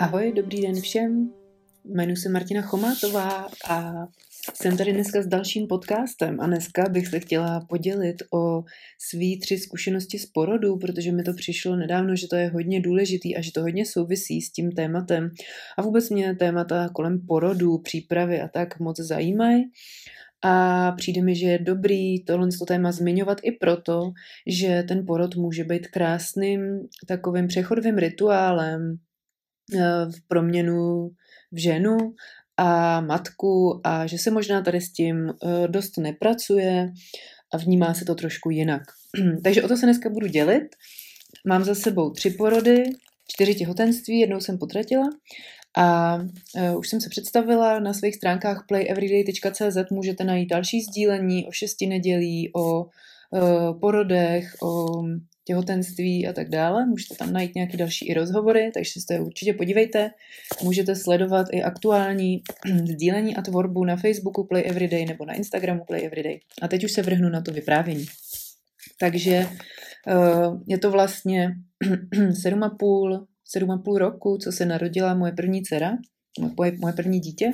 Ahoj, dobrý den všem. Jmenuji se Martina Chomátová a jsem tady dneska s dalším podcastem a dneska bych se chtěla podělit o svý tři zkušenosti z porodu, protože mi to přišlo nedávno, že to je hodně důležitý a že to hodně souvisí s tím tématem. A vůbec mě témata kolem porodu, přípravy a tak moc zajímají. A přijde mi, že je dobrý tohle téma zmiňovat i proto, že ten porod může být krásným takovým přechodovým rituálem v proměnu v ženu a matku a že se možná tady s tím eh, dost nepracuje a vnímá se to trošku jinak. Takže o to se dneska budu dělit. Mám za sebou tři porody, čtyři těhotenství, jednou jsem potratila a uh, už jsem se představila, na svých stránkách playeveryday.cz můžete najít další sdílení o šesti nedělí, o porodech, o těhotenství a tak dále. Můžete tam najít nějaké další i rozhovory, takže se to určitě podívejte. Můžete sledovat i aktuální sdílení a tvorbu na Facebooku Play Everyday nebo na Instagramu Play Everyday. A teď už se vrhnu na to vyprávění. Takže uh, je to vlastně 7,5 7,5 roku, co se narodila moje první dcera, moje, první dítě.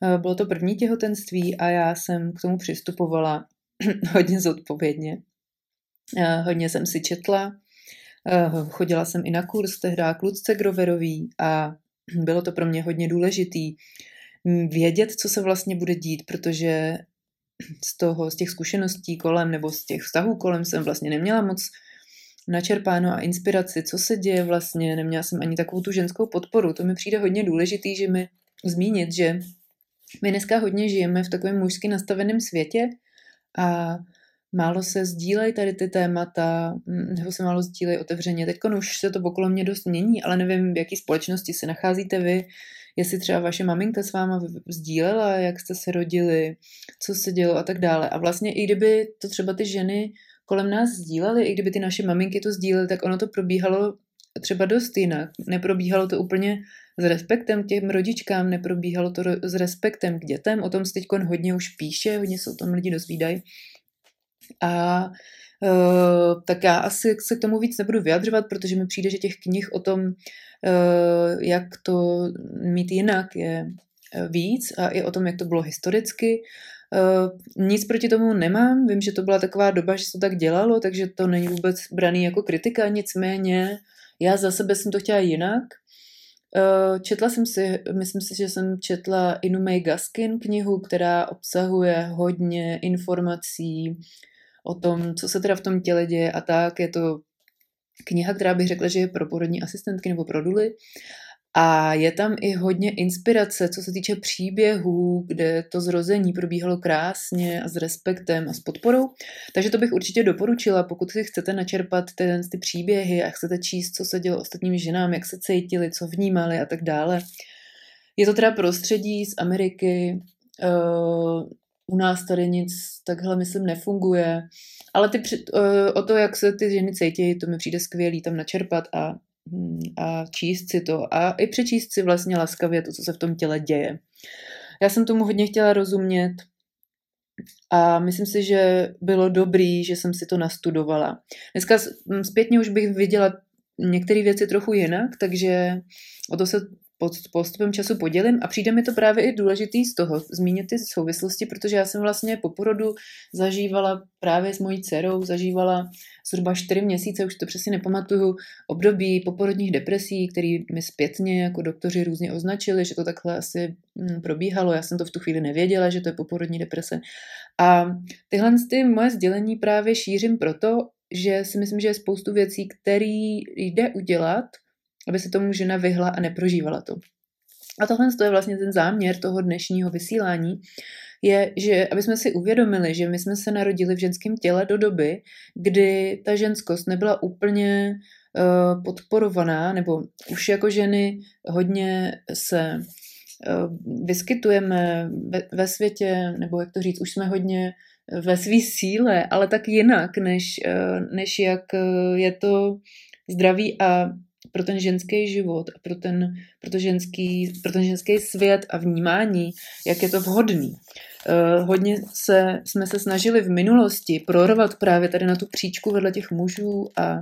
Uh, bylo to první těhotenství a já jsem k tomu přistupovala hodně zodpovědně. Eh, hodně jsem si četla, eh, chodila jsem i na kurz tehdy Klucce Groverový a bylo to pro mě hodně důležitý mm, vědět, co se vlastně bude dít, protože z toho, z těch zkušeností kolem nebo z těch vztahů kolem jsem vlastně neměla moc načerpáno a inspiraci, co se děje vlastně, neměla jsem ani takovou tu ženskou podporu. To mi přijde hodně důležitý, že mi zmínit, že my dneska hodně žijeme v takovém mužsky nastaveném světě a málo se sdílejí tady ty témata, mm, nebo se málo sdílejí otevřeně. Teď už se to okolo mě dost mění, ale nevím, v jaké společnosti se nacházíte vy, jestli třeba vaše maminka s váma sdílela, jak jste se rodili, co se dělo a tak dále. A vlastně i kdyby to třeba ty ženy kolem nás sdílely, i kdyby ty naše maminky to sdílely, tak ono to probíhalo třeba dost jinak. Neprobíhalo to úplně s respektem k těm rodičkám, neprobíhalo to s respektem k dětem, o tom se teď hodně už píše, hodně se o tom lidi dozvídají. A uh, tak já asi se k tomu víc nebudu vyjadřovat, protože mi přijde, že těch knih o tom, uh, jak to mít jinak, je e, víc a i o tom, jak to bylo historicky. Uh, nic proti tomu nemám, vím, že to byla taková doba, že se to tak dělalo, takže to není vůbec braný jako kritika, nicméně já za sebe jsem to chtěla jinak. Četla jsem si, myslím si, že jsem četla Inumei Gaskin knihu, která obsahuje hodně informací o tom, co se teda v tom těle děje a tak. Je to kniha, která bych řekla, že je pro porodní asistentky nebo pro duly. A je tam i hodně inspirace, co se týče příběhů, kde to zrození probíhalo krásně a s respektem a s podporou. Takže to bych určitě doporučila, pokud si chcete načerpat ty, ty příběhy a chcete číst, co se dělo ostatním ženám, jak se cítili, co vnímali a tak dále. Je to teda prostředí z Ameriky, uh, u nás tady nic takhle, myslím, nefunguje. Ale ty, uh, o to, jak se ty ženy cítí, to mi přijde skvělý tam načerpat a Hmm, a číst si to a i přečíst si vlastně laskavě to, co se v tom těle děje. Já jsem tomu hodně chtěla rozumět a myslím si, že bylo dobrý, že jsem si to nastudovala. Dneska zpětně už bych viděla některé věci trochu jinak, takže o to se pod postupem času podělím a přijde mi to právě i důležitý z toho zmínit ty souvislosti, protože já jsem vlastně po porodu zažívala právě s mojí dcerou, zažívala zhruba čtyři měsíce, už to přesně nepamatuju, období poporodních depresí, který mi zpětně jako doktoři různě označili, že to takhle asi mm, probíhalo. Já jsem to v tu chvíli nevěděla, že to je poporodní deprese. A tyhle ty moje sdělení právě šířím proto, že si myslím, že je spoustu věcí, které jde udělat, aby se tomu žena vyhla a neprožívala to. A tohle je vlastně ten záměr toho dnešního vysílání, je, že aby jsme si uvědomili, že my jsme se narodili v ženském těle do doby, kdy ta ženskost nebyla úplně uh, podporovaná, nebo už jako ženy hodně se uh, vyskytujeme ve, ve světě, nebo jak to říct, už jsme hodně ve své síle, ale tak jinak, než, uh, než jak je to zdraví a pro ten ženský život a pro ten, pro, to ženský, pro ten ženský svět a vnímání, jak je to vhodný. Uh, hodně se, jsme se snažili v minulosti prorovat právě tady na tu příčku vedle těch mužů a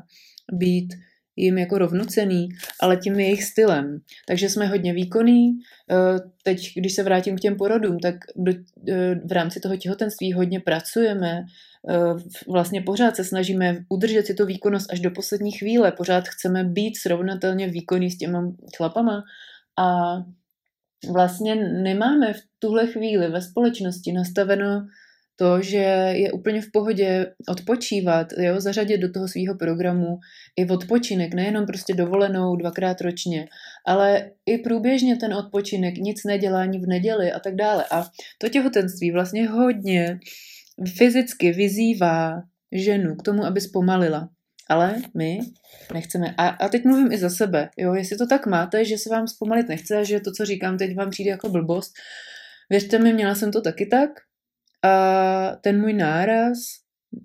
být jim jako rovnocený, ale tím jejich stylem. Takže jsme hodně výkonní. Eh, teď, když se vrátím k těm porodům, tak do, eh, v rámci toho těhotenství hodně pracujeme. Eh, vlastně pořád se snažíme udržet si to výkonnost až do poslední chvíle. Pořád chceme být srovnatelně výkonní s těma chlapama a vlastně nemáme v tuhle chvíli ve společnosti nastaveno to, že je úplně v pohodě odpočívat, jo, zařadit do toho svého programu i odpočinek, nejenom prostě dovolenou dvakrát ročně, ale i průběžně ten odpočinek, nic nedělání v neděli a tak dále. A to těhotenství vlastně hodně fyzicky vyzývá ženu k tomu, aby zpomalila. Ale my nechceme. A, a teď mluvím i za sebe. Jo, jestli to tak máte, že se vám zpomalit nechce že to, co říkám teď, vám přijde jako blbost, věřte mi, měla jsem to taky tak. A ten můj náraz,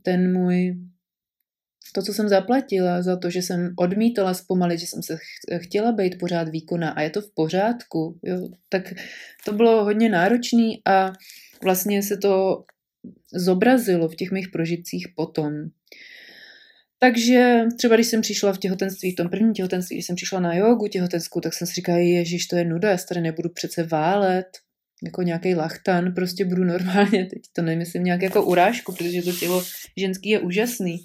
ten můj to, co jsem zaplatila za to, že jsem odmítala zpomalit, že jsem se chtěla být pořád výkonná a je to v pořádku, jo, tak to bylo hodně náročný a vlastně se to zobrazilo v těch mých prožitcích potom. Takže třeba když jsem přišla v těhotenství, v tom prvním těhotenství, když jsem přišla na jogu těhotenskou, tak jsem si říkala, ježiš, to je nuda, já tady nebudu přece válet, jako nějaký lachtan, prostě budu normálně, teď to nemyslím nějak jako urážku, protože to tělo ženský je úžasný,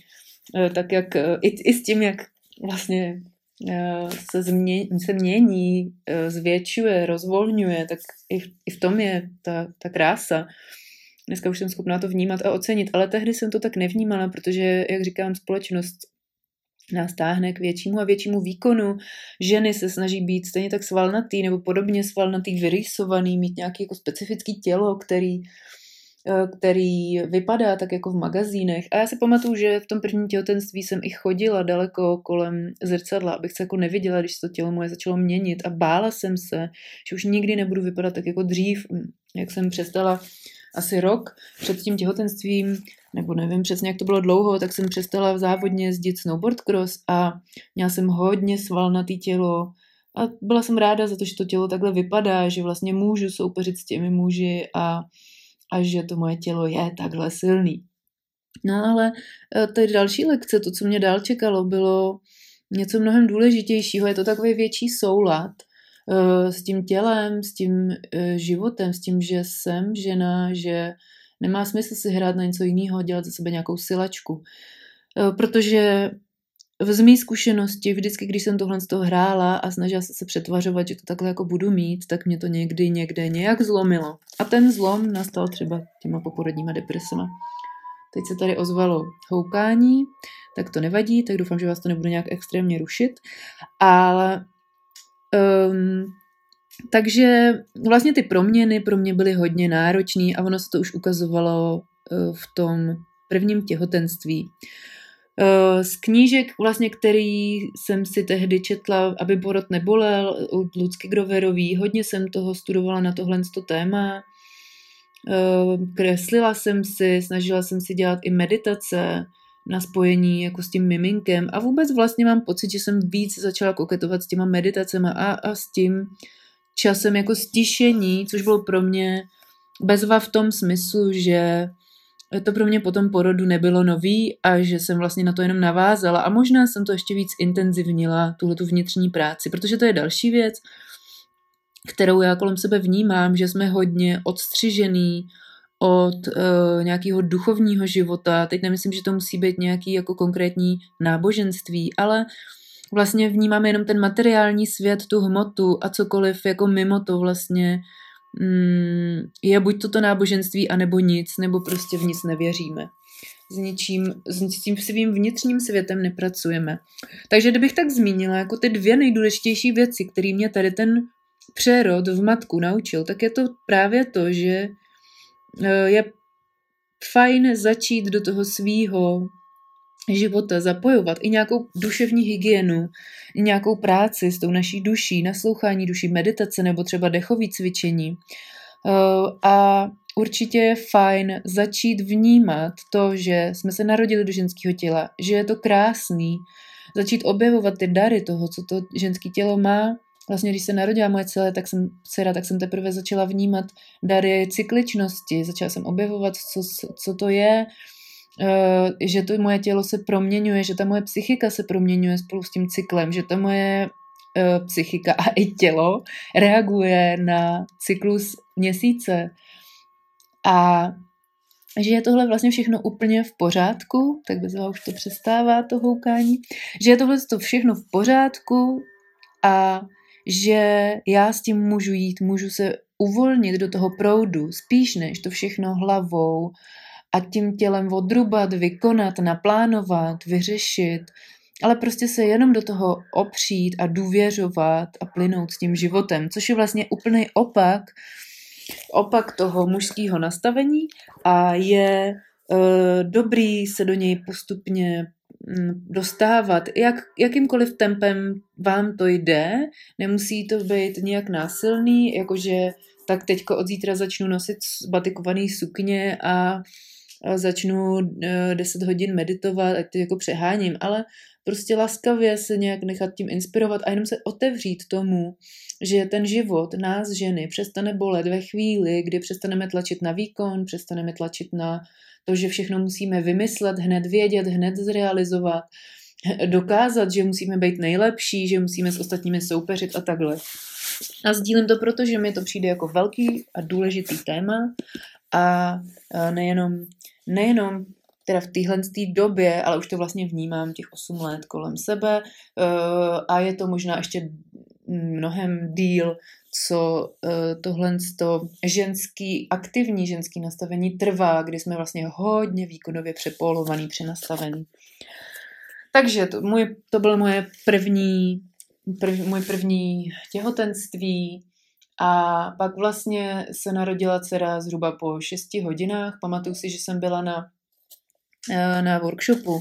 eh, tak jak eh, i, i s tím, jak vlastně eh, se, změ, se mění, zvětšuje, rozvolňuje, tak i i v tom je ta, ta krása. Dneska už jsem schopná to vnímat a ocenit, ale tehdy jsem to tak nevnímala, protože, jak říkám, společnost nás táhne k většímu a většímu výkonu. Ženy se snaží být stejně tak svalnatý nebo podobně svalnatý, vyrysovaný, mít nějaký jako specifický tělo, který, eh, který vypadá tak jako v magazínech. A já si pamatuju, že v tom prvním těhotenství jsem i chodila daleko kolem zrcadla, abych se jako neviděla, když to tělo moje začalo měnit a bála jsem se, že už nikdy nebudu vypadat tak jako dřív, jak jsem přestala asi rok před tím těhotenstvím, nebo nevím přesně, jak to bylo dlouho, tak jsem přestala závodně jezdit snowboard cross a měla jsem hodně svalnatý tělo a byla jsem ráda za to, že to tělo takhle vypadá, že vlastně můžu soupeřit s těmi muži a, a že to moje tělo je takhle silný. No ale e, ty další lekce, to, co mě dál čekalo, bylo něco mnohem důležitějšího. Je to takový větší soulad Eh, s tím tělem, s tím eh, životem, s tím, že jsem žena, že nemá smysl si hrát na něco jiného, dělat za sebe nějakou silačku. Eh, protože z mý zkušenosti, vždycky, když jsem tohle z toho hrála a snažila se se přetvařovat, že to takhle jako budu mít, tak mě to někdy někde nějak zlomilo. A ten zlom nastal třeba těma poporodníma depresema. Teď se tady ozvalo houkání, tak to nevadí, tak doufám, že vás to nebude nějak extrémně rušit. Ale Um, takže vlastně ty proměny pro mě byly hodně náročné a ono se to už ukazovalo uh, v tom prvním těhotenství. Uh, z knížek, vlastně, který jsem si tehdy četla, aby porod nebolel, od Lucky Groverový, hodně jsem toho studovala na tohle téma. Uh, kreslila jsem si, snažila jsem si dělat i meditace, na spojení jako s tím miminkem. A vůbec vlastně mám pocit, že jsem víc začala koketovat s těma meditacemi a, a s tím časem jako stišení, což bylo pro mě bezva v tom smyslu, že to pro mě potom porodu nebylo nový a že jsem vlastně na to jenom navázala. A možná jsem to ještě víc intenzivnila, tuhle tu vnitřní práci, protože to je další věc, kterou já kolem sebe vnímám, že jsme hodně odstřižený od uh, nějakého duchovního života. Teď nemyslím, že to musí být nějaký jako konkrétní náboženství, ale vlastně vnímáme jenom ten materiální svět, tu hmotu a cokoliv jako mimo to vlastně mm, je buď toto náboženství, anebo nic, nebo prostě v nic nevěříme. S ničím, s tím svým vnitřním světem nepracujeme. Takže kdybych tak zmínila jako ty dvě nejdůležitější věci, které mě tady ten přerod v matku naučil, tak je to právě to, že je fajn začít do toho svýho života zapojovat i nějakou duševní hygienu, i nějakou práci s tou naší duší, naslouchání duší, meditace nebo třeba dechový cvičení. Eh, a určitě je fajn začít vnímat to, že jsme se narodili do ženského těla, že je to krásný, začít objevovat ty dary toho, co to ženské tělo má vlastně, když se narodila moje celé, tak jsem, dcera, tak jsem teprve začala vnímat dary cykličnosti, začala jsem objevovat, co, co to je, uh, že to moje tělo se proměňuje, že ta moje psychika se proměňuje spolu s tím cyklem, že ta moje uh, psychika a i tělo reaguje na cyklus měsíce. A že je tohle vlastně všechno úplně v pořádku, tak bez už to přestává to houkání, že je tohle to všechno v pořádku a že já s tím můžu jít, můžu se uvolnit do toho proudu, spíš než to všechno hlavou a tím tělem odrubat, vykonat, naplánovat, vyřešit, ale prostě se jenom do toho opřít a důvěřovat a plynout s tím životem, což je vlastně úplný opak, opak toho mužského nastavení a je e, dobrý se do něj postupně dostávat, jak, jakýmkoliv tempem vám to jde, nemusí to být nějak násilný, jakože tak teďko od zítra začnu nosit batikovaný sukně a začnu 10 eh, hodin meditovat, ať to jako přeháním, ale prostě laskavě se nějak nechat tím inspirovat a jenom se otevřít tomu, že ten život nás ženy přestane bolet ve chvíli, kdy přestaneme tlačit na výkon, přestaneme tlačit na to, že všechno musíme vymyslet, hned vědět, hned zrealizovat, dokázat, že musíme být nejlepší, že musíme s ostatními soupeřit a takhle. A sdílím to proto, že mi to přijde jako velký a důležitý téma a nejenom, nejenom teda v téhle době, ale už to vlastně vnímám těch 8 let kolem sebe a je to možná ještě mnohem díl, co tohle to ženský, aktivní ženský nastavení trvá, kdy jsme vlastně hodně výkonově přepolovaný, přenastavený. Takže to, můj, to byl moje první, prv, můj první těhotenství, a pak vlastně se narodila dcera zhruba po 6 hodinách. Pamatuju si, že jsem byla na, eh, na workshopu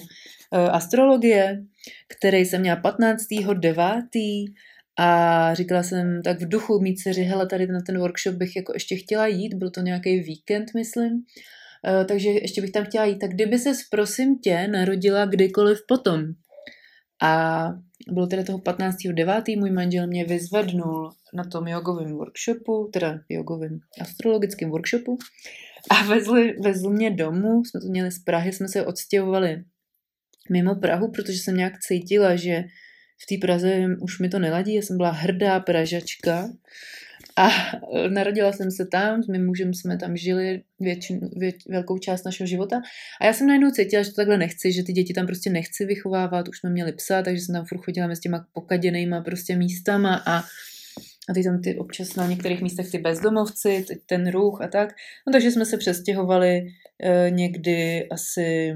eh, astrologie, který jsem měla 15.9. A říkala jsem tak v duchu mít dceři, hele, tady na ten workshop bych jako ještě chtěla jít, byl to nějaký víkend, myslím. Eh, takže ještě bych tam chtěla jít. Tak kdyby se prosím tě narodila kdykoliv potom. A bylo teda toho 15.9. můj manžel mě vyzvednul na tom jogovém workshopu, teda jogovém astrologickém workshopu a vezli, vezl mě domů, jsme to měli z Prahy, jsme se odstěhovali mimo Prahu, protože jsem nějak cítila, že v té Praze už mi to neladí, já jsem byla hrdá pražačka a narodila jsem se tam, s mým mužem jsme tam žili většinu, vět, velkou část našeho života. A já jsem najednou cítila, že to takhle nechci, že ty děti tam prostě nechci vychovávat, už jsme měli psa, takže jsem tam furt chodila s těma pokaděnýma prostě místama a a ty tam ty občas na některých místech ty bezdomovci, ten ruch a tak. No takže jsme se přestěhovali e, někdy asi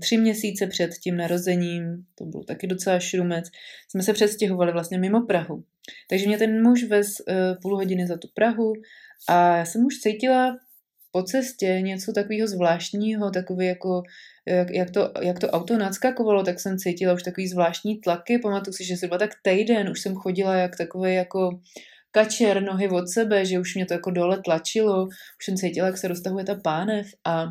tři měsíce před tím narozením, to byl taky docela šrumec, jsme se přestěhovali vlastně mimo Prahu. Takže mě ten muž vez uh, půl hodiny za tu Prahu a já jsem už cítila po cestě něco takového zvláštního, takový jako, jak, jak, to, jak to auto nadskakovalo, tak jsem cítila už takový zvláštní tlaky. Pamatuju si, že zhruba tak týden už jsem chodila jak takový jako kačer nohy od sebe, že už mě to jako dole tlačilo, už jsem cítila, jak se roztahuje ta pánev a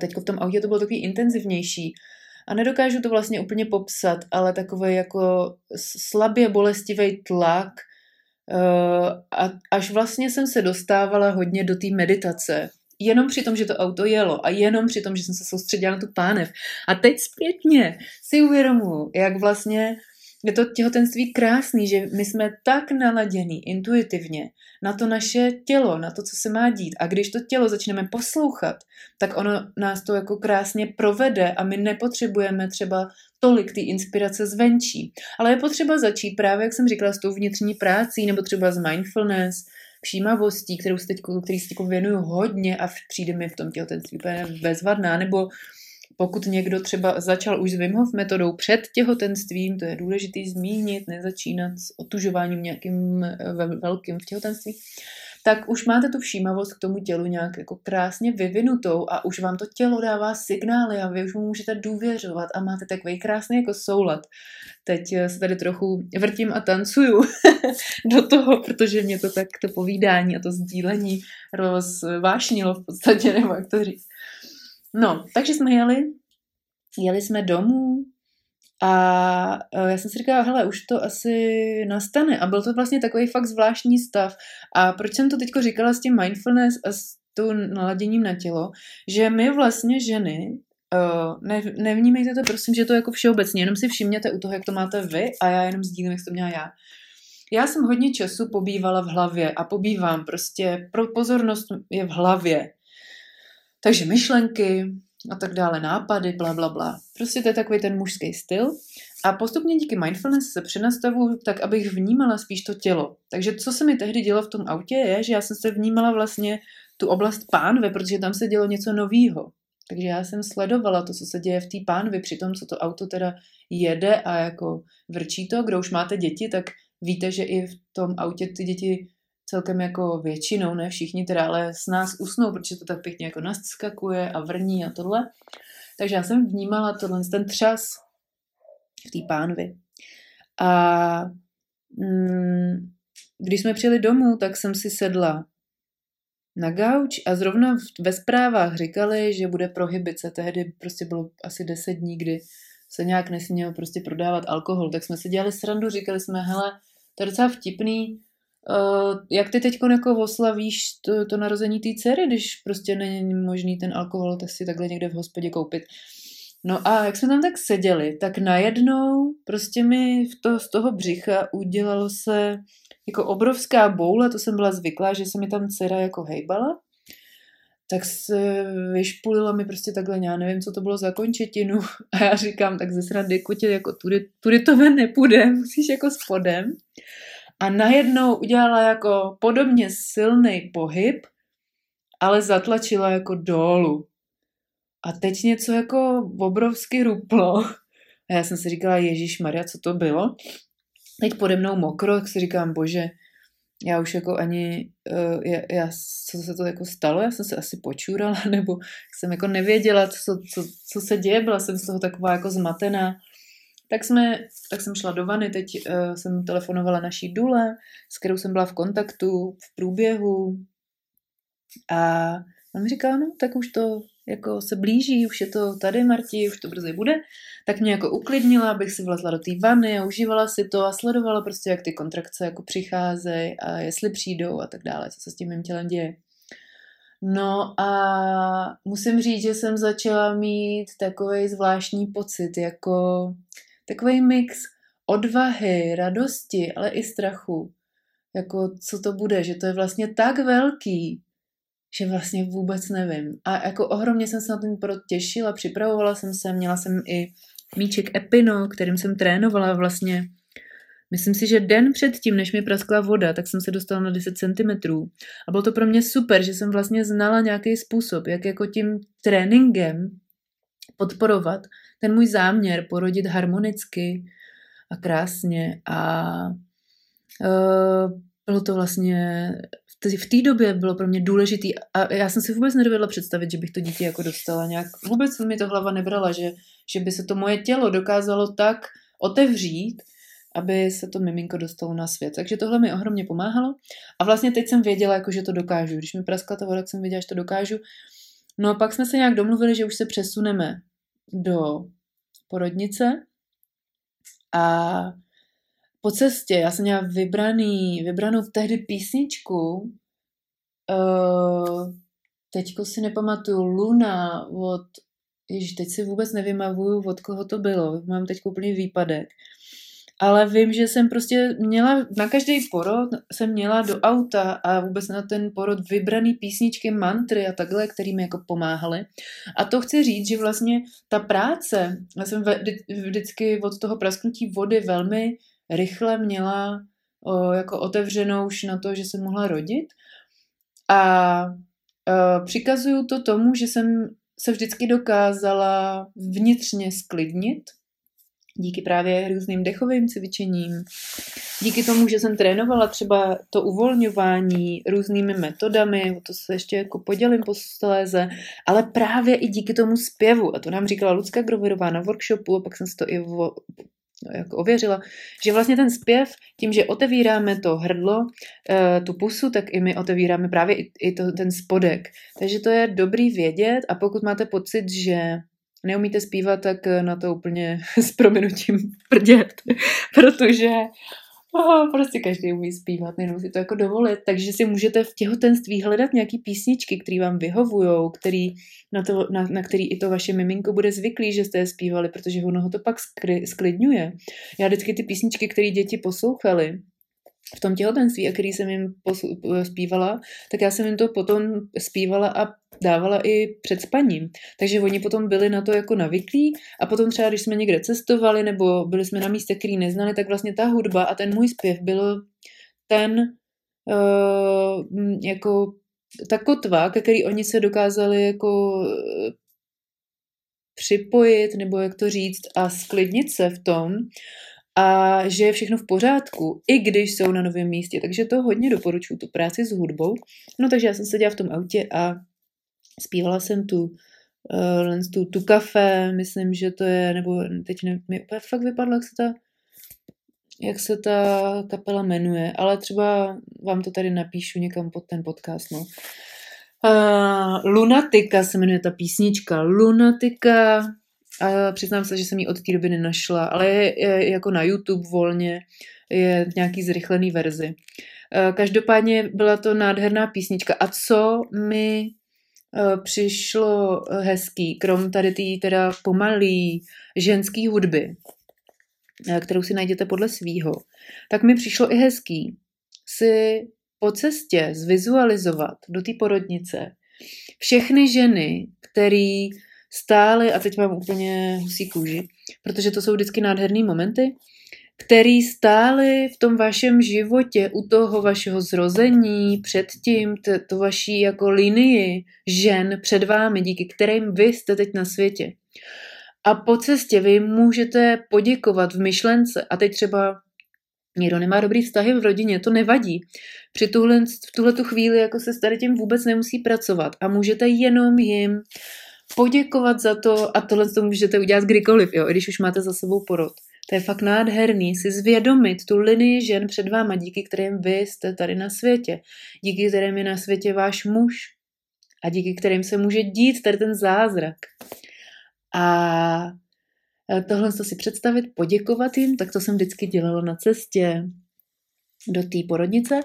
teď v tom autě to bylo takový intenzivnější a nedokážu to vlastně úplně popsat, ale takový jako slabě bolestivý tlak, uh, a až vlastně jsem se dostávala hodně do té meditace. Jenom při tom, že to auto jelo a jenom při tom, že jsem se soustředila na tu pánev. A teď zpětně si uvědomuji, jak vlastně je to těhotenství krásný, že my jsme tak naladění intuitivně na to naše tělo, na to, co se má dít. A když to tělo začneme poslouchat, tak ono nás to jako krásně provede a my nepotřebujeme třeba tolik ty inspirace zvenčí. Ale je potřeba začít právě, jak jsem říkala, s tou vnitřní prácí nebo třeba s mindfulness, všímavostí, kterou se teď, který se teď věnuju hodně a přijde mi v tom těhotenství úplně bezvadná, nebo pokud někdo třeba začal už s Wim Hof metodou před těhotenstvím, to je důležité zmínit, nezačínat s otužováním nějakým eh, velkým v těhotenství, tak už máte tu všímavost k tomu tělu nějak jako krásně vyvinutou a už vám to tělo dává signály a vy už mu můžete důvěřovat a máte takový krásný jako soulad. Teď eh, se tady trochu vrtím a tancuju do toho, protože mě to tak to povídání a to sdílení rozvášnilo v podstatě, nebo jak to říct. No, takže jsme jeli, jeli jsme domů a e, já jsem si říkala, hele, už to asi nastane. A byl to vlastně takový fakt zvláštní stav. A proč jsem to teďko říkala s tím mindfulness a s tu naladěním na tělo, že my vlastně ženy, uh, ne, nevnímejte to prosím, že to je jako všeobecně, jenom si všimněte u toho, jak to máte vy a já jenom sdílím, jak to měla já. Já jsem hodně času pobývala v hlavě a pobývám prostě, pro pozornost je v hlavě. Takže myšlenky a tak dále, nápady, bla, bla, bla. Prostě to je takový ten mužský styl. A postupně díky mindfulness se přenastavu tak, abych vnímala spíš to tělo. Takže co se mi tehdy dělo v tom autě je, že já jsem se vnímala vlastně tu oblast pánve, protože tam se dělo něco novýho. Takže já jsem sledovala to, co se děje v té pánvi, při tom, co to auto teda jede a jako vrčí to. Kdo už máte děti, tak víte, že i v tom autě ty děti celkem jako většinou, ne všichni teda, ale s nás usnou, protože to tak pěkně jako naskakuje a vrní a tohle. Takže já jsem vnímala tohle, ten třas v té pánvi. A mm, když jsme přijeli domů, tak jsem si sedla na gauč a zrovna ve zprávách říkali, že bude prohybice. Tehdy prostě bylo asi deset dní, kdy se nějak nesměl prostě prodávat alkohol. Tak jsme si dělali srandu, říkali jsme, hele, to je docela vtipný, Uh, jak ty teď jako oslavíš to, to narození té dcery, když prostě není možný ten alkohol tak si takhle někde v hospodě koupit. No a jak jsme tam tak seděli, tak najednou prostě mi v to, z toho břicha udělalo se jako obrovská boule, to jsem byla zvyklá, že se mi tam dcera jako hejbala, tak se vyšpulila mi prostě takhle, já nevím, co to bylo za končetinu a já říkám, tak ze srandy kutě, jako tudy, tudy to ven nepůjde, musíš jako spodem. A najednou udělala jako podobně silný pohyb, ale zatlačila jako dolů. A teď něco jako obrovsky ruplo. A já jsem si říkala, Ježíš Maria, co to bylo? Teď pode mnou mokro, tak si říkám, bože, já už jako ani, uh, já, já, co se to jako stalo, já jsem se asi počurala, nebo jsem jako nevěděla, co, co, co se děje, byla jsem z toho taková jako zmatená. Tak, jsme, tak jsem šla do vany, teď uh, jsem telefonovala naší Dule, s kterou jsem byla v kontaktu v průběhu a on mi říká, no tak už to jako se blíží, už je to tady, Marti, už to brzy bude, tak mě jako uklidnila, abych si vlezla do té vany a užívala si to a sledovala prostě, jak ty kontrakce jako přicházejí a jestli přijdou a tak dále, co se s tím mým tělem děje. No a musím říct, že jsem začala mít takový zvláštní pocit, jako takový mix odvahy, radosti, ale i strachu. Jako co to bude, že to je vlastně tak velký, že vlastně vůbec nevím. A jako ohromně jsem se na ten porod těšila, připravovala jsem se, měla jsem i míček Epino, kterým jsem trénovala vlastně. Myslím si, že den předtím, než mi praskla voda, tak jsem se dostala na 10 cm. A bylo to pro mě super, že jsem vlastně znala nějaký způsob, jak jako tím tréninkem podporovat ten můj záměr porodit harmonicky a krásně. A uh, bylo to vlastně v té době bylo pro mě důležitý a já jsem si vůbec nedovedla představit, že bych to dítě jako dostala nějak. Vůbec mi to hlava nebrala, že, že by se to moje tělo dokázalo tak otevřít, aby se to miminko dostalo na svět. Takže tohle mi ohromně pomáhalo. A vlastně teď jsem věděla, jako, že to dokážu. Když mi praskla ta voda, jsem věděla, že to dokážu. No a pak jsme se nějak domluvili, že už se přesuneme do porodnice a po cestě, já jsem měla vybraný, vybranou tehdy písničku, uh, teďko si nepamatuju, Luna od, ježiš, teď si vůbec nevymavuju, od koho to bylo, mám teď úplně výpadek. Ale vím, že jsem prostě měla, na každý porod jsem měla do auta a vůbec na ten porod vybraný písničky, mantry a takhle, který mi jako pomáhaly. A to chci říct, že vlastně ta práce, já jsem vždycky od toho prasknutí vody velmi rychle měla o, jako otevřenou už na to, že jsem mohla rodit. A o, přikazuju to tomu, že jsem se vždycky dokázala vnitřně sklidnit, díky právě různým dechovým cvičením, díky tomu, že jsem trénovala třeba to uvolňování různými metodami, o to se ještě jako podělím posléze, ale právě i díky tomu zpěvu, a to nám říkala Lucka Groverová na workshopu, a pak jsem si to i jako ověřila, že vlastně ten zpěv, tím, že otevíráme to hrdlo, eh, tu pusu, tak i my otevíráme právě i to, ten spodek. Takže to je dobrý vědět a pokud máte pocit, že neumíte zpívat, tak na to úplně s prominutím prdět, protože Oh, prostě každý umí zpívat, jenom si to jako dovolit. Takže si můžete v těhotenství hledat nějaký písničky, které vám vyhovují, který, na, to, na, na který i to vaše miminko bude zvyklý, že jste je zpívali, protože ono ho to pak skry, sklidňuje. Já vždycky ty písničky, které děti poslouchaly, v tom těhotenství, a který jsem jim zpívala, tak já jsem jim to potom zpívala a dávala i před spaním. Takže oni potom byli na to jako navyklí a potom třeba, když jsme někde cestovali nebo byli jsme na místě, který neznali, tak vlastně ta hudba a ten můj zpěv byl ten uh, jako ta kotva, ke který oni se dokázali jako připojit, nebo jak to říct, a sklidnit se v tom, a že je všechno v pořádku, i když jsou na novém místě. Takže to hodně doporučuji, tu práci s hudbou. No takže já jsem seděla v tom autě a zpívala jsem tu, uh, tu, tu kafe, myslím, že to je, nebo teď ne, mi úplně fakt vypadlo, jak se ta jak se ta kapela jmenuje, ale třeba vám to tady napíšu někam pod ten podcast, no. Uh, Lunatika se jmenuje ta písnička. Lunatika, a přiznám se, že jsem ji od té doby nenašla, ale je, je jako na YouTube volně, je nějaký zrychlený verzi. Uh, každopádně byla to nádherná písnička. A co mi přišlo hezký, krom tady té teda pomalý ženský hudby, uh, kterou si najděte podle svýho, tak mi přišlo i hezký si po cestě zvizualizovat do té porodnice všechny ženy, který stály, a teď mám úplně husí kůži, protože to jsou vždycky nádherné momenty, který stály v tom vašem životě, u toho vašeho zrození, předtím, to, to vaší jako linii žen před vámi, díky kterým vy jste teď na světě. A po cestě vy můžete poděkovat v myšlence, a teď třeba někdo nemá dobrý vztahy v rodině, to nevadí. Při tuhle, v tuhle tu chvíli jako se s tady tím vůbec nemusí pracovat a můžete jenom jim poděkovat za to a tohle to můžete udělat kdykoliv, jo, i když už máte za sebou porod. To je fakt nádherný si zvědomit tu linii žen před váma, díky kterým vy jste tady na světě, díky kterým je na světě váš muž. A díky kterým se může dít tady ten zázrak. A tohle to si představit, poděkovat jim, tak to jsem vždycky dělala na cestě do té porodnice.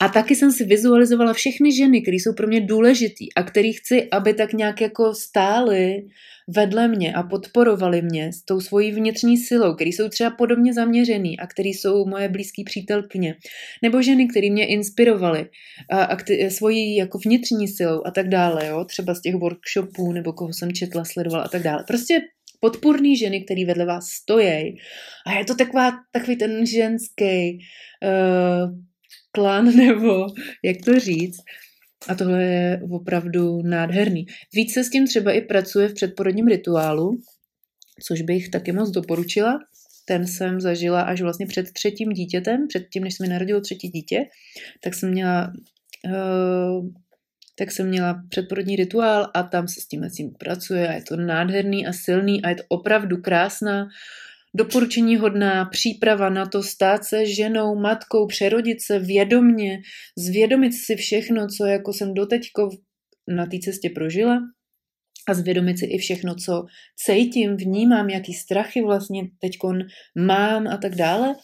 A taky jsem si vizualizovala všechny ženy, které jsou pro mě důležitý a který chci, aby tak nějak jako stály vedle mě a podporovali mě s tou svojí vnitřní silou, který jsou třeba podobně zaměřený a který jsou moje blízké přítelkyně. Nebo ženy, které mě inspirovaly a, a kte- svojí jako vnitřní silou a tak dále, jo? třeba z těch workshopů nebo koho jsem četla, sledovala a tak dále. Prostě podpůrný ženy, který vedle vás stojí. A je to taková, takový ten ženský uh, klan, nebo jak to říct. A tohle je opravdu nádherný. Víc se s tím třeba i pracuje v předporodním rituálu, což bych taky moc doporučila. Ten jsem zažila až vlastně před třetím dítětem, před tím, než se mi narodilo třetí dítě, tak jsem měla uh, tak jsem měla předporodní rituál a tam se s tím, tím pracuje a je to nádherný a silný a je to opravdu krásná doporučení hodná příprava na to stát se ženou, matkou, přerodit se vědomně, zvědomit si všechno, co jako jsem doteďko na té cestě prožila a zvědomit si i všechno, co cítím, vnímám, jaký strachy vlastně teďkon mám a tak dále.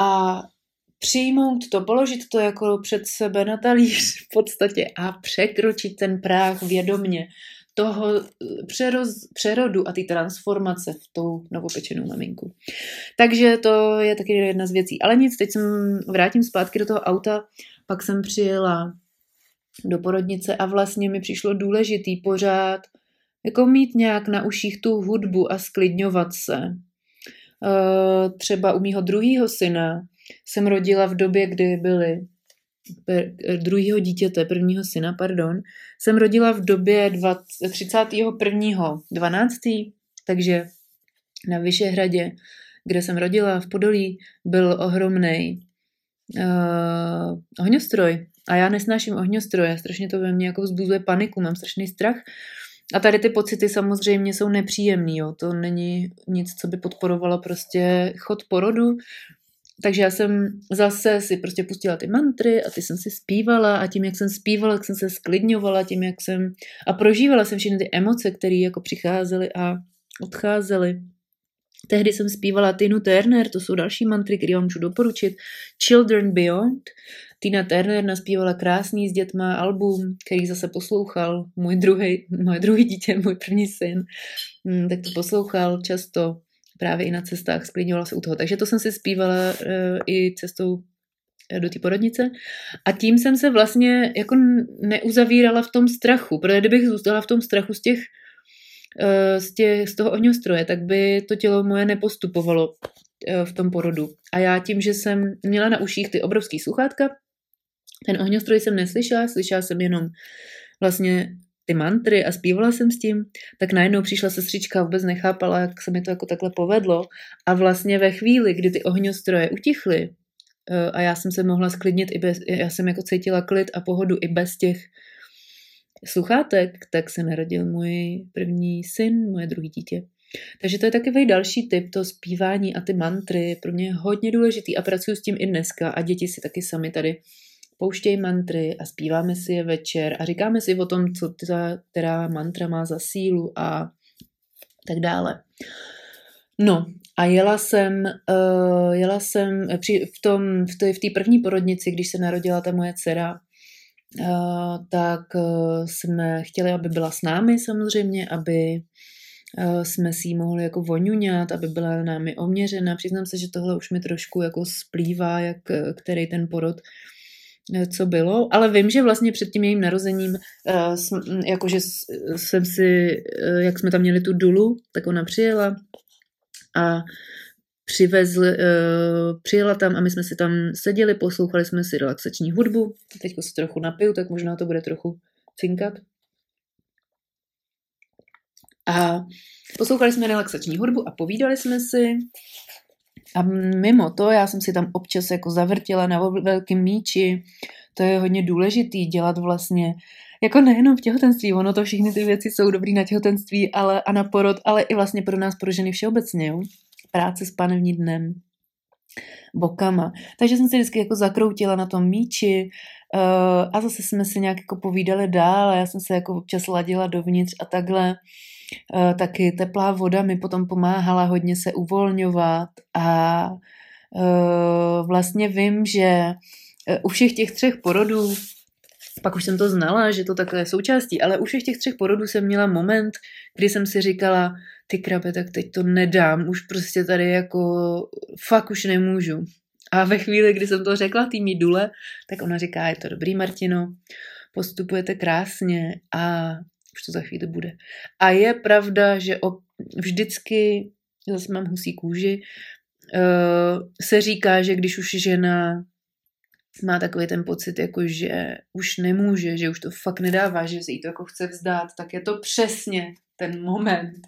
A přijmout to, položit to jako před sebe na talíř v podstatě a překročit ten práh vědomně toho eh, přeroz, přerodu a ty transformace v tou novopečenou maminku. Takže to je taky jedna z věcí. Ale nic, teď jsem vrátím zpátky do toho auta, pak jsem přijela do porodnice a vlastně mi přišlo důležitý pořád jako mít nějak na uších tu hudbu a sklidňovat se. Eh, třeba u mýho druhého syna jsem rodila v době, kdy byly druhého dítěte, prvního syna, pardon, jsem rodila v době 31.12., takže na Vyšehradě, kde jsem rodila v Podolí, byl ohromný uh, ohňostroj. A já nesnáším ohňostroje, strašně to ve mně jako vzbuzuje paniku, mám strašný strach. A tady ty pocity samozřejmě jsou nepříjemný, jo. to není nic, co by podporovalo prostě chod porodu, takže já jsem zase si prostě pustila ty mantry a ty jsem si zpívala a tím, jak jsem zpívala, tak jsem se sklidňovala, tím, jak jsem a prožívala jsem všechny ty emoce, které jako přicházely a odcházely. Tehdy jsem zpívala Tinu Turner, to jsou další mantry, které vám můžu doporučit. Children Beyond. Tina Turner naspívala krásný s dětma album, který zase poslouchal můj druhý, moje druhý dítě, můj první syn. Hmm, tak to poslouchal často právě i na cestách, sklidňovala se u toho. Takže to jsem si zpívala uh, i cestou eh, do té porodnice. A tím jsem se vlastně jako neuzavírala v tom strachu, protože kdybych zůstala v tom strachu z těch Eh, z, tě, z toho ohňostroje, tak by to tělo moje nepostupovalo eh, v tom porodu. A já tím, že jsem měla na uších ty obrovský sluchátka, ten ohňostroj jsem neslyšela, slyšela jsem jenom vlastně ty mantry a zpívala jsem s tím, tak najednou přišla sestřička, vůbec nechápala, jak se mi to jako takhle povedlo. A vlastně ve chvíli, kdy ty ohňostroje utichly eh, a já jsem se mohla sklidnit i bez, já jsem jako cítila klid a pohodu i bez těch sluchátek, tak se narodil můj první syn, moje druhé dítě. Takže to je takový další typ, to zpívání a ty mantry pro mě hodně důležitý a pracuji s tím i dneska a děti si taky sami tady pouštějí mantry a zpíváme si je večer a říkáme si o tom, co ta, která mantra má za sílu a tak dále. No a jela jsem, uh, jela jsem při, v té v v první porodnici, když se narodila ta moje dcera, Eh, tak eh, jsme chtěli, aby byla s námi samozřejmě, aby eh, jsme si ji mohli jako voňuňat, aby byla námi oměřena. Přiznám se, že tohle už mi trošku jako splývá, jak který ten porod co bylo, ale vím, že vlastně před tím jejím narozením, jakože jsem si, jak jsme tam měli tu dulu, tak ona přijela a přivezl, přijela tam a my jsme si tam seděli, poslouchali jsme si relaxační hudbu. Teď se trochu napiju, tak možná to bude trochu cinkat. A poslouchali jsme relaxační hudbu a povídali jsme si. A mimo to, já jsem si tam občas jako zavrtila na velkém míči. To je hodně důležitý dělat vlastně jako nejenom v těhotenství, ono to všechny ty věci jsou dobrý na těhotenství ale, a na porod, ale i vlastně pro nás, pro ženy všeobecně. Jo? práce s panevní dnem bokama. Takže jsem se vždycky jako zakroutila na tom míči uh, a zase jsme se nějak jako povídali dál a já jsem se jako občas ladila dovnitř a takhle. Uh, taky teplá voda mi potom pomáhala hodně se uvolňovat a uh, vlastně vím, že u všech těch třech porodů pak už jsem to znala, že to takhle je součástí, ale u všech těch třech porodů jsem měla moment, kdy jsem si říkala, ty krabe, tak teď to nedám, už prostě tady jako fakt už nemůžu. A ve chvíli, kdy jsem to řekla tým Dule, tak ona říká, je to dobrý, Martino, postupujete krásně a už to za chvíli bude. A je pravda, že o, vždycky, zase mám husí kůži, uh, se říká, že když už žena má takový ten pocit, jako že už nemůže, že už to fakt nedává, že si jí to jako chce vzdát, tak je to přesně ten moment,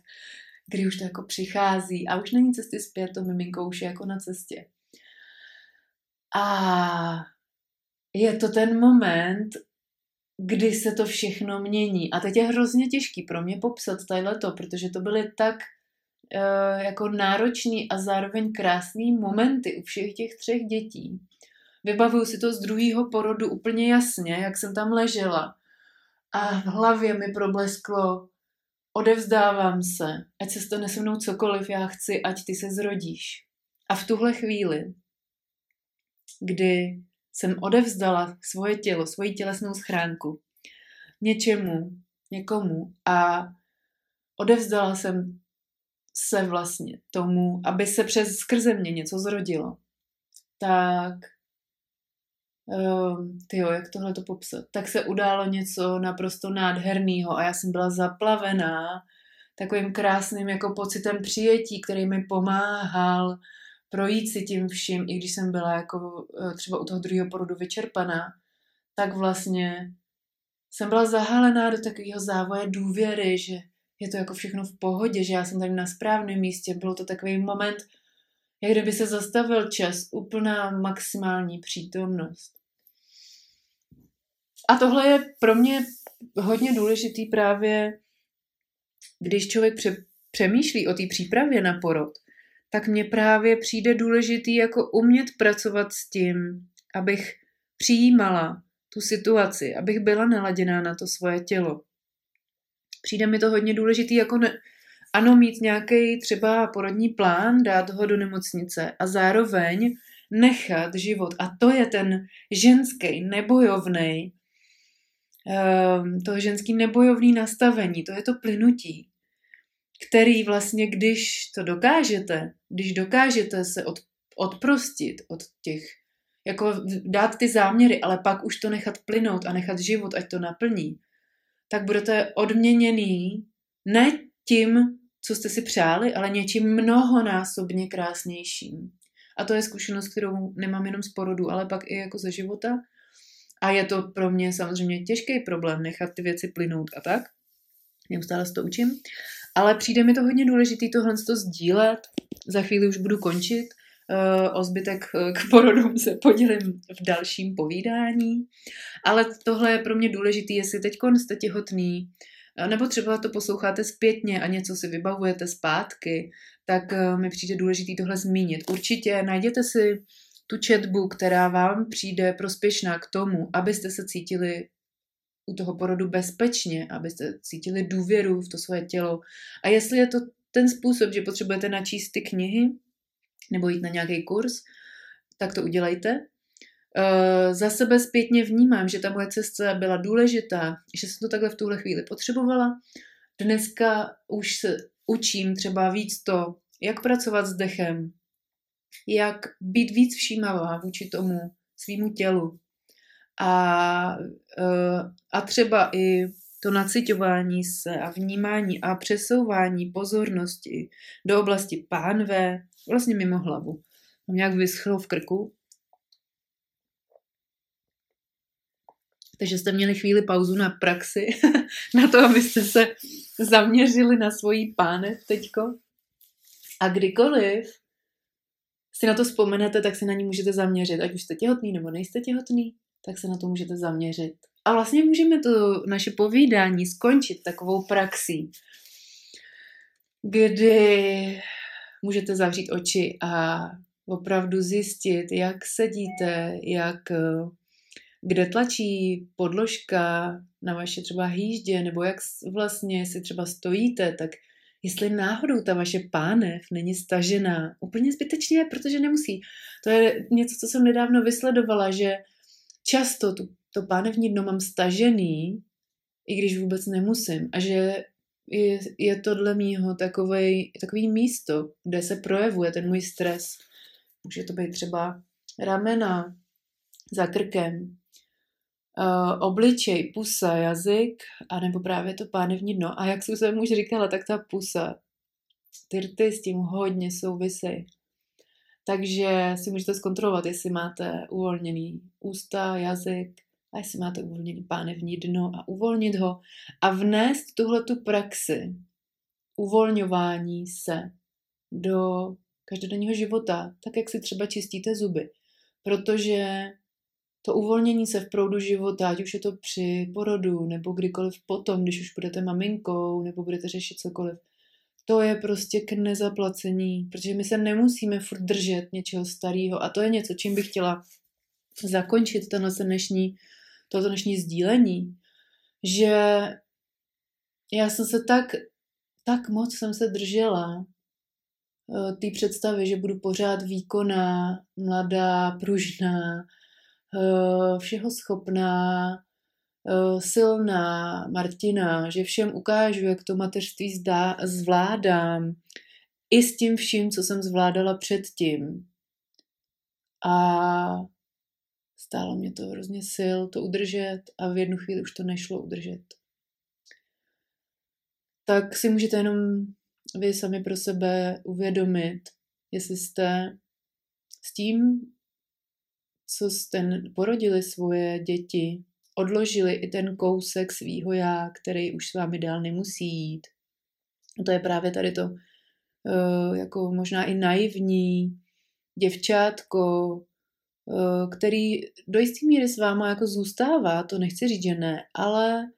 kdy už to jako přichází a už není cesty zpět, to miminko už je jako na cestě. A je to ten moment, kdy se to všechno mění. A teď je hrozně těžký pro mě popsat to, protože to byly tak uh, jako náročný a zároveň krásný momenty u všech těch třech dětí. Vybavuju si to z druhého porodu úplně jasně, jak jsem tam ležela. A v hlavě mi problesklo, odevzdávám se, ať se stane se mnou cokoliv, já chci, ať ty se zrodíš. A v tuhle chvíli, kdy jsem odevzdala svoje tělo, svoji tělesnou schránku něčemu, někomu a odevzdala jsem se vlastně tomu, aby se přes skrze mě něco zrodilo, tak uh, tyjo, jak tohle to popsat, tak se událo něco naprosto nádherného a já jsem byla zaplavená takovým krásným jako pocitem přijetí, který mi pomáhal projít si tím vším, i když jsem byla jako uh, třeba u toho druhého porodu vyčerpaná, tak vlastně jsem byla zahalená do takového závoje důvěry, že je to jako všechno v pohodě, že já jsem tady na správném místě. Bylo to takový moment, jak kdyby se zastavil čas, úplná maximální přítomnost. A tohle je pro mě hodně důležitý právě, když člověk pře- přemýšlí o té přípravě na porod, tak mně právě přijde důležitý jako umět pracovat s tím, abych přijímala tu situaci, abych byla naladěná na to svoje tělo. Přijde mi to hodně důležitý jako ne, ano, mít nějaký třeba porodní plán, dát ho do nemocnice a zároveň nechat život. A to je ten ženský, nebojovný, um, to ženský nebojovný nastavení, to je to plynutí, který vlastně, když to dokážete, když dokážete se od, odprostit od těch, jako dát ty záměry, ale pak už to nechat plynout a nechat život, ať to naplní, tak budete odměněný ne tím, co jste si přáli, ale něčím mnohonásobně krásnějším. A to je zkušenost, kterou nemám jenom z porodu, ale pak i jako ze života. A je to pro mě samozřejmě těžký problém nechat ty věci plynout a tak. Neustále se to učím. Ale přijde mi to hodně důležité tohle to sdílet. Za chvíli už budu končit. Eh, o zbytek eh, k porodům se podělím v dalším povídání. Ale tohle je pro mě důležité, jestli teď jste těhotný, nebo třeba to posloucháte zpětně a něco si vybavujete zpátky, tak eh, mi přijde důležité tohle zmínit. Určitě najděte si tu četbu, která vám přijde prospěšná k tomu, abyste se cítili u toho porodu bezpečně, abyste cítili důvěru v to svoje tělo. A jestli je to ten způsob, že potřebujete načíst ty knihy nebo jít na nějaký kurz, tak to udělejte. Eh, za sebe zpětně vnímám, že ta moje cesta byla důležitá, že jsem to takhle v tuhle chvíli potřebovala. Dneska už se učím třeba víc to, jak pracovat s dechem, jak být víc všímavá vůči tomu svýmu tělu. A, eh, a třeba i to nacitování se a vnímání a přesouvání pozornosti do oblasti pánve, vlastně mimo hlavu. Mám nějak vyschlo v krku, Takže jste měli chvíli pauzu na praxi, na to, abyste se zaměřili na svojí pánev teďko. A kdykoliv si na to vzpomenete, tak se na ní můžete zaměřit. Ať už jste těhotný nebo nejste těhotný, tak se na to můžete zaměřit. A vlastně můžeme to naše povídání skončit takovou praxí, kdy můžete zavřít oči a opravdu zjistit, jak sedíte, jak kde tlačí podložka na vaše třeba hýždě, nebo jak vlastně si třeba stojíte, tak jestli náhodou ta vaše pánev není stažená úplně zbytečně, protože nemusí. To je něco, co jsem nedávno vysledovala, že často tu, to pánevní dno mám stažený, i když vůbec nemusím. A že je, je to dle mýho takovej, takový místo, kde se projevuje ten můj stres. Může to být třeba ramena za krkem, uh, obličej, pusa, jazyk, anebo právě to pánevní dno. A jak jsem se už říkala, tak ta pusa, ty rty s tím hodně souvisejí. Takže si můžete zkontrolovat, jestli máte uvolněný ústa, jazyk, a jestli máte uvolněný pánevní dno a uvolnit ho a vnést tuhle tu praxi uvolňování se do každodenního života, tak jak si třeba čistíte zuby. Protože to uvolnění se v proudu života, ať už je to při porodu, nebo kdykoliv potom, když už budete maminkou, nebo budete řešit cokoliv, to je prostě k nezaplacení, protože my se nemusíme furt držet něčeho starého. A to je něco, čím bych chtěla zakončit tenhle dnešní, toto dnešní sdílení, že já jsem se tak, tak moc jsem se držela eh, té představy, že budu pořád výkonná, mladá, pružná, Eh, všeho schopná, silná Martina, že všem ukážu, jak to mateřství zdá, zvládám, i s tím vším, co jsem zvládala předtím. A stálo mě to hrozně sil to udržet a v jednu chvíli už to nešlo udržet. Tak si můžete jenom vy sami pro sebe uvědomit, jestli jste s tím, co jste porodili svoje děti, odložili i ten kousek svýho já, který už s vámi dál nemusí jít. A to je právě tady to uh, jako možná i naivní děvčátko, uh, který do jisté míry s váma jako zůstává, to nechci říct, že ne, ale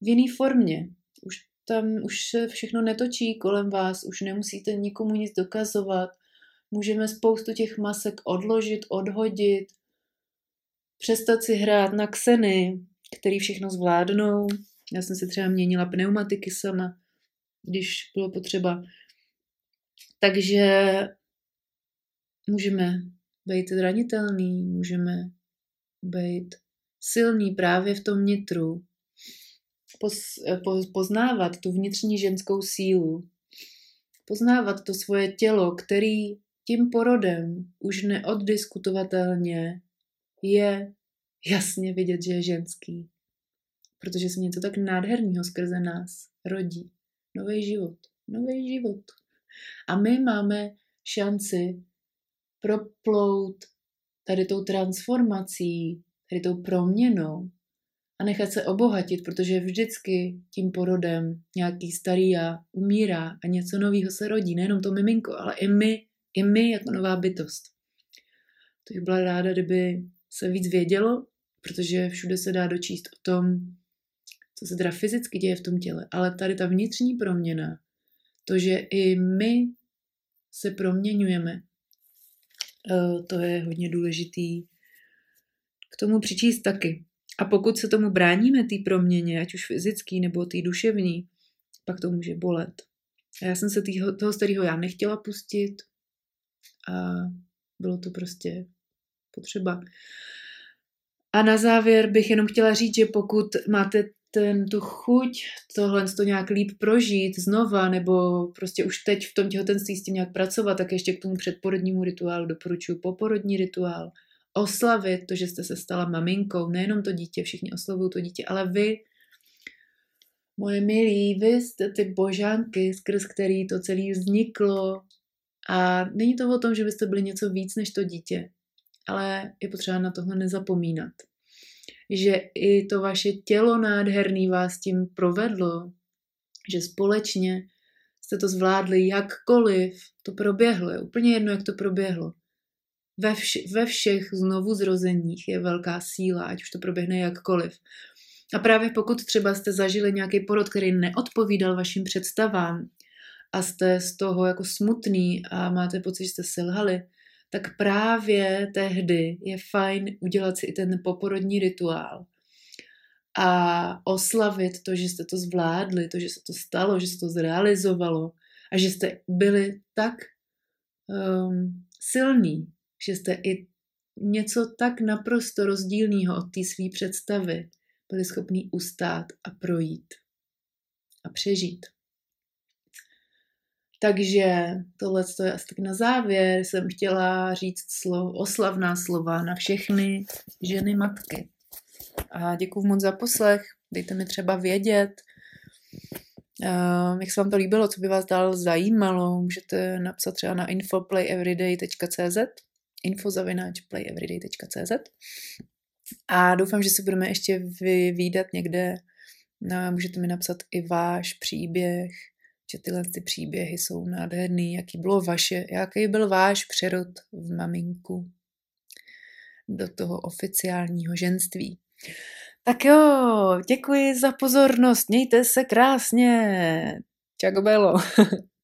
v jiné formě. Už tam už se všechno netočí kolem vás, už nemusíte nikomu nic dokazovat, můžeme spoustu těch masek odložit, odhodit, přestat si hrát na kseny, který všechno zvládnou. Já jsem si třeba měnila pneumatiky sama. když bylo potřeba. Takže můžeme být zranitelný, můžeme být silný právě v tom nitru, poznávat tu vnitřní ženskou sílu, poznávat to svoje tělo, který tím porodem už neoddiskutovatelně je jasně vidět, že je ženský. Protože se něco tak nádherného skrze nás rodí. Nový život. Nový život. A my máme šanci proplout tady tou transformací, tady tou proměnou a nechat se obohatit, protože vždycky tím porodem nějaký starý já umírá a něco nového se rodí. Nejenom to miminko, ale i my, i my jako nová bytost. To bych byla ráda, kdyby se víc vědělo, protože všude se dá dočíst o tom, co se teda fyzicky děje v tom těle. Ale tady ta vnitřní proměna, to, že i my se proměňujeme, eh, to je hodně důležitý k tomu přičíst taky. A pokud se tomu bráníme, té proměně, ať už fyzický nebo té duševní, pak to může bolet. A já jsem se týho, toho starého já nechtěla pustit a bylo to prostě potřeba. A na závěr bych jenom chtěla říct, že pokud máte ten, tu chuť tohle to nějak líp prožít znova, nebo prostě už teď v tom těhotenství s tím nějak pracovat, tak ještě k tomu předporodnímu rituálu doporučuji poporodní rituál – oslavit to, že jste se stala maminkou. Nejenom to dítě, všichni oslavují to dítě, ale vy, moje milí, vy jste ty božánky, skrz který to celé vzniklo. A není to o tom, že byste byli něco víc než to dítě, ale je potřeba na tohle nezapomínat. Že i to vaše tělo nádherný vás tím provedlo, že společně jste to zvládli jakkoliv to proběhlo. Je úplně jedno, jak to proběhlo ve, vš- ve všech znovu zrozeních je velká síla, ať už to proběhne jakkoliv. A právě pokud třeba jste zažili nějaký porod, který neodpovídal vašim představám a jste z toho jako smutný a máte pocit, že jste selhali, tak právě tehdy je fajn udělat si i ten poporodní rituál a oslavit to, že jste to zvládli, to, že se to stalo, že se to zrealizovalo a že jste byli tak um, silní, že jste i něco tak naprosto rozdílného od té své představy byli schopni ustát a projít a přežít. Takže tohle je asi tak na závěr. Jsem chtěla říct slov, oslavná slova na všechny ženy matky. A děkuji moc za poslech. Dejte mi třeba vědět, uh, jak se vám to líbilo, co by vás dál zajímalo. Můžete napsat třeba na infoplayeveryday.cz infozavináčplayeveryday.cz a doufám, že se budeme ještě vyvídat někde. No, můžete mi napsat i váš příběh, že tyhle ty příběhy jsou nádherný, jaký bylo vaše, jaký byl váš přerod v maminku do toho oficiálního ženství. Tak jo, děkuji za pozornost, mějte se krásně. Čau, Belo.